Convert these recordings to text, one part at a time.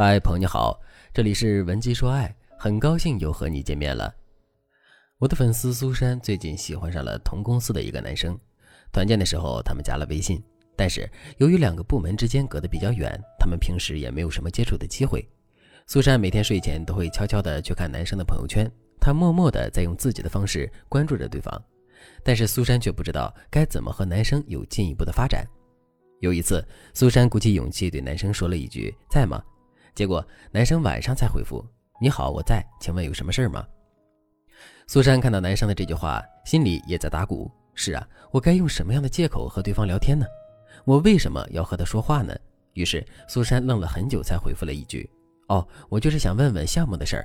嗨，朋友你好，这里是文姬说爱，很高兴又和你见面了。我的粉丝苏珊最近喜欢上了同公司的一个男生，团建的时候他们加了微信，但是由于两个部门之间隔得比较远，他们平时也没有什么接触的机会。苏珊每天睡前都会悄悄地去看男生的朋友圈，她默默地在用自己的方式关注着对方，但是苏珊却不知道该怎么和男生有进一步的发展。有一次，苏珊鼓起勇气对男生说了一句：“在吗？”结果男生晚上才回复：“你好，我在，请问有什么事吗？”苏珊看到男生的这句话，心里也在打鼓。是啊，我该用什么样的借口和对方聊天呢？我为什么要和他说话呢？于是苏珊愣了很久，才回复了一句：“哦，我就是想问问项目的事儿。”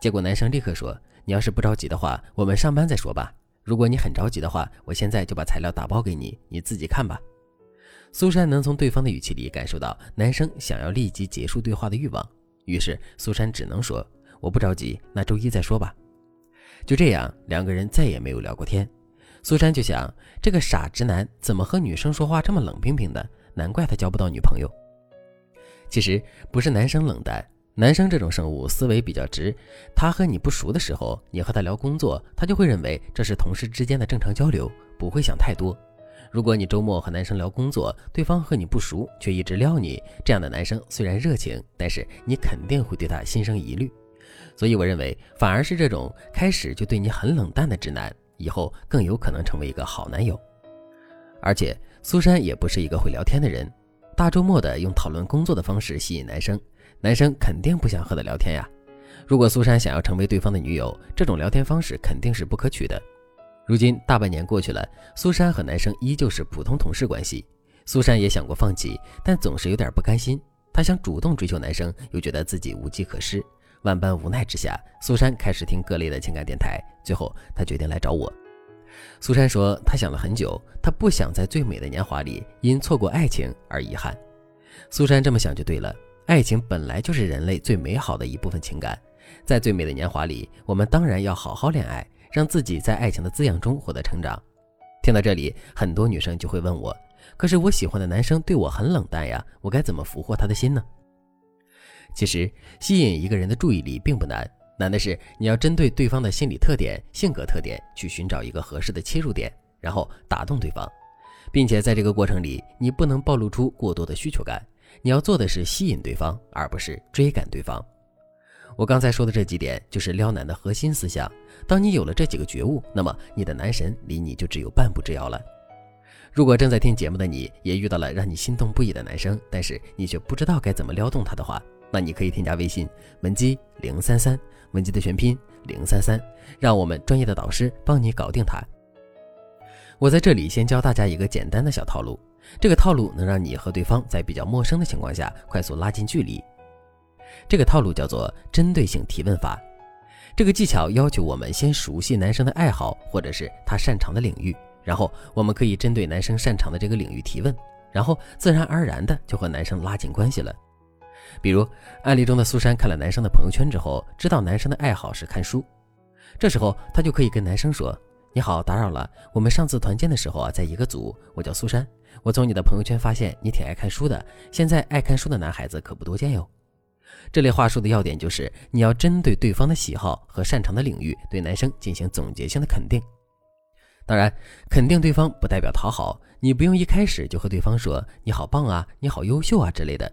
结果男生立刻说：“你要是不着急的话，我们上班再说吧。如果你很着急的话，我现在就把材料打包给你，你自己看吧。”苏珊能从对方的语气里感受到男生想要立即结束对话的欲望，于是苏珊只能说：“我不着急，那周一再说吧。”就这样，两个人再也没有聊过天。苏珊就想，这个傻直男怎么和女生说话这么冷冰冰的？难怪他交不到女朋友。其实不是男生冷淡，男生这种生物思维比较直，他和你不熟的时候，你和他聊工作，他就会认为这是同事之间的正常交流，不会想太多。如果你周末和男生聊工作，对方和你不熟，却一直撩你，这样的男生虽然热情，但是你肯定会对他心生疑虑。所以我认为，反而是这种开始就对你很冷淡的直男，以后更有可能成为一个好男友。而且苏珊也不是一个会聊天的人，大周末的用讨论工作的方式吸引男生，男生肯定不想和他聊天呀。如果苏珊想要成为对方的女友，这种聊天方式肯定是不可取的。如今大半年过去了，苏珊和男生依旧是普通同事关系。苏珊也想过放弃，但总是有点不甘心。她想主动追求男生，又觉得自己无计可施。万般无奈之下，苏珊开始听各类的情感电台。最后，她决定来找我。苏珊说，她想了很久，她不想在最美的年华里因错过爱情而遗憾。苏珊这么想就对了，爱情本来就是人类最美好的一部分情感，在最美的年华里，我们当然要好好恋爱。让自己在爱情的滋养中获得成长。听到这里，很多女生就会问我：“可是我喜欢的男生对我很冷淡呀，我该怎么俘获他的心呢？”其实，吸引一个人的注意力并不难，难的是你要针对对方的心理特点、性格特点去寻找一个合适的切入点，然后打动对方，并且在这个过程里，你不能暴露出过多的需求感。你要做的是吸引对方，而不是追赶对方。我刚才说的这几点就是撩男的核心思想。当你有了这几个觉悟，那么你的男神离你就只有半步之遥了。如果正在听节目的你也遇到了让你心动不已的男生，但是你却不知道该怎么撩动他的话，那你可以添加微信文姬零三三，文姬的全拼零三三，让我们专业的导师帮你搞定他。我在这里先教大家一个简单的小套路，这个套路能让你和对方在比较陌生的情况下快速拉近距离。这个套路叫做针对性提问法。这个技巧要求我们先熟悉男生的爱好或者是他擅长的领域，然后我们可以针对男生擅长的这个领域提问，然后自然而然的就和男生拉近关系了。比如案例中的苏珊看了男生的朋友圈之后，知道男生的爱好是看书，这时候她就可以跟男生说：“你好，打扰了，我们上次团建的时候啊，在一个组，我叫苏珊，我从你的朋友圈发现你挺爱看书的，现在爱看书的男孩子可不多见哟。”这类话术的要点就是，你要针对对方的喜好和擅长的领域，对男生进行总结性的肯定。当然，肯定对方不代表讨好，你不用一开始就和对方说“你好棒啊，你好优秀啊”之类的。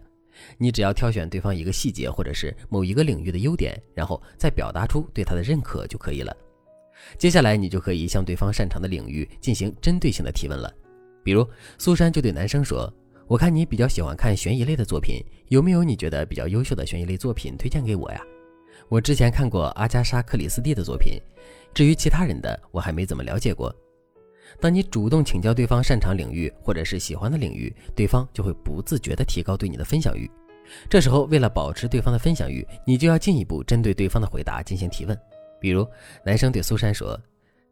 你只要挑选对方一个细节或者是某一个领域的优点，然后再表达出对他的认可就可以了。接下来，你就可以向对方擅长的领域进行针对性的提问了。比如，苏珊就对男生说。我看你比较喜欢看悬疑类的作品，有没有你觉得比较优秀的悬疑类作品推荐给我呀？我之前看过阿加莎·克里斯蒂的作品，至于其他人的，我还没怎么了解过。当你主动请教对方擅长领域或者是喜欢的领域，对方就会不自觉地提高对你的分享欲。这时候，为了保持对方的分享欲，你就要进一步针对对方的回答进行提问。比如，男生对苏珊说：“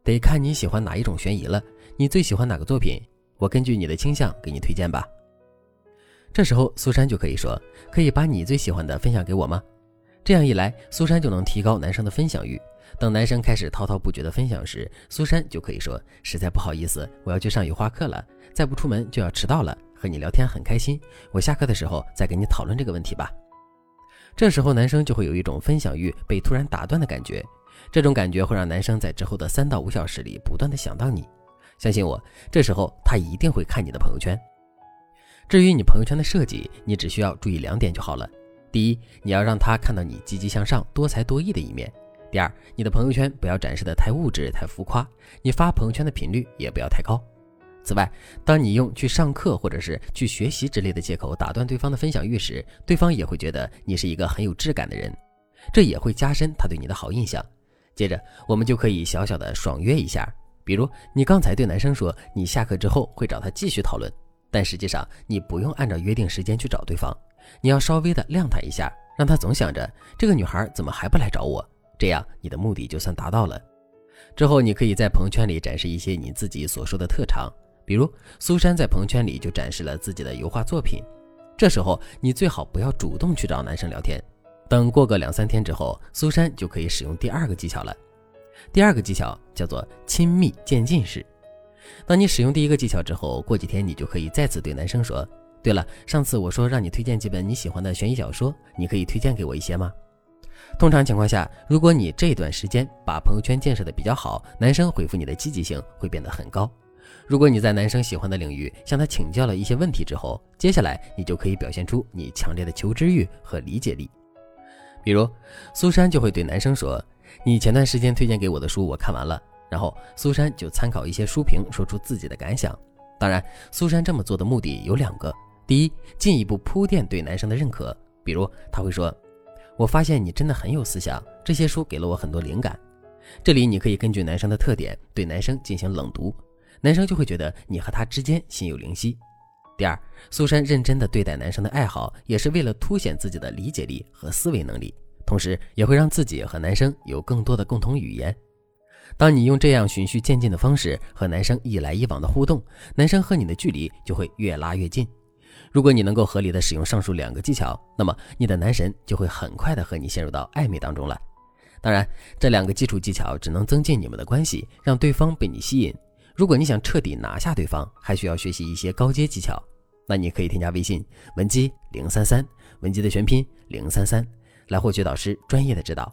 得看你喜欢哪一种悬疑了，你最喜欢哪个作品？我根据你的倾向给你推荐吧。”这时候，苏珊就可以说：“可以把你最喜欢的分享给我吗？”这样一来，苏珊就能提高男生的分享欲。等男生开始滔滔不绝的分享时，苏珊就可以说：“实在不好意思，我要去上语话课了，再不出门就要迟到了。和你聊天很开心，我下课的时候再跟你讨论这个问题吧。”这时候男生就会有一种分享欲被突然打断的感觉，这种感觉会让男生在之后的三到五小时里不断的想到你。相信我，这时候他一定会看你的朋友圈。至于你朋友圈的设计，你只需要注意两点就好了。第一，你要让他看到你积极向上、多才多艺的一面。第二，你的朋友圈不要展示的太物质、太浮夸，你发朋友圈的频率也不要太高。此外，当你用去上课或者是去学习之类的借口打断对方的分享欲时，对方也会觉得你是一个很有质感的人，这也会加深他对你的好印象。接着，我们就可以小小的爽约一下，比如你刚才对男生说你下课之后会找他继续讨论，但实际上你不用按照约定时间去找对方，你要稍微的晾他一下，让他总想着这个女孩怎么还不来找我，这样你的目的就算达到了。之后，你可以在朋友圈里展示一些你自己所说的特长。比如苏珊在朋友圈里就展示了自己的油画作品，这时候你最好不要主动去找男生聊天，等过个两三天之后，苏珊就可以使用第二个技巧了。第二个技巧叫做亲密渐进式。当你使用第一个技巧之后，过几天你就可以再次对男生说：“对了，上次我说让你推荐几本你喜欢的悬疑小说，你可以推荐给我一些吗？”通常情况下，如果你这段时间把朋友圈建设的比较好，男生回复你的积极性会变得很高。如果你在男生喜欢的领域向他请教了一些问题之后，接下来你就可以表现出你强烈的求知欲和理解力。比如，苏珊就会对男生说：“你前段时间推荐给我的书我看完了。”然后苏珊就参考一些书评，说出自己的感想。当然，苏珊这么做的目的有两个：第一，进一步铺垫对男生的认可，比如他会说：“我发现你真的很有思想，这些书给了我很多灵感。”这里你可以根据男生的特点对男生进行冷读。男生就会觉得你和他之间心有灵犀。第二，苏珊认真的对待男生的爱好，也是为了凸显自己的理解力和思维能力，同时也会让自己和男生有更多的共同语言。当你用这样循序渐进的方式和男生一来一往的互动，男生和你的距离就会越拉越近。如果你能够合理的使用上述两个技巧，那么你的男神就会很快的和你陷入到暧昧当中了。当然，这两个基础技巧只能增进你们的关系，让对方被你吸引。如果你想彻底拿下对方，还需要学习一些高阶技巧，那你可以添加微信文姬零三三，文姬的全拼零三三，来获取导师专业的指导。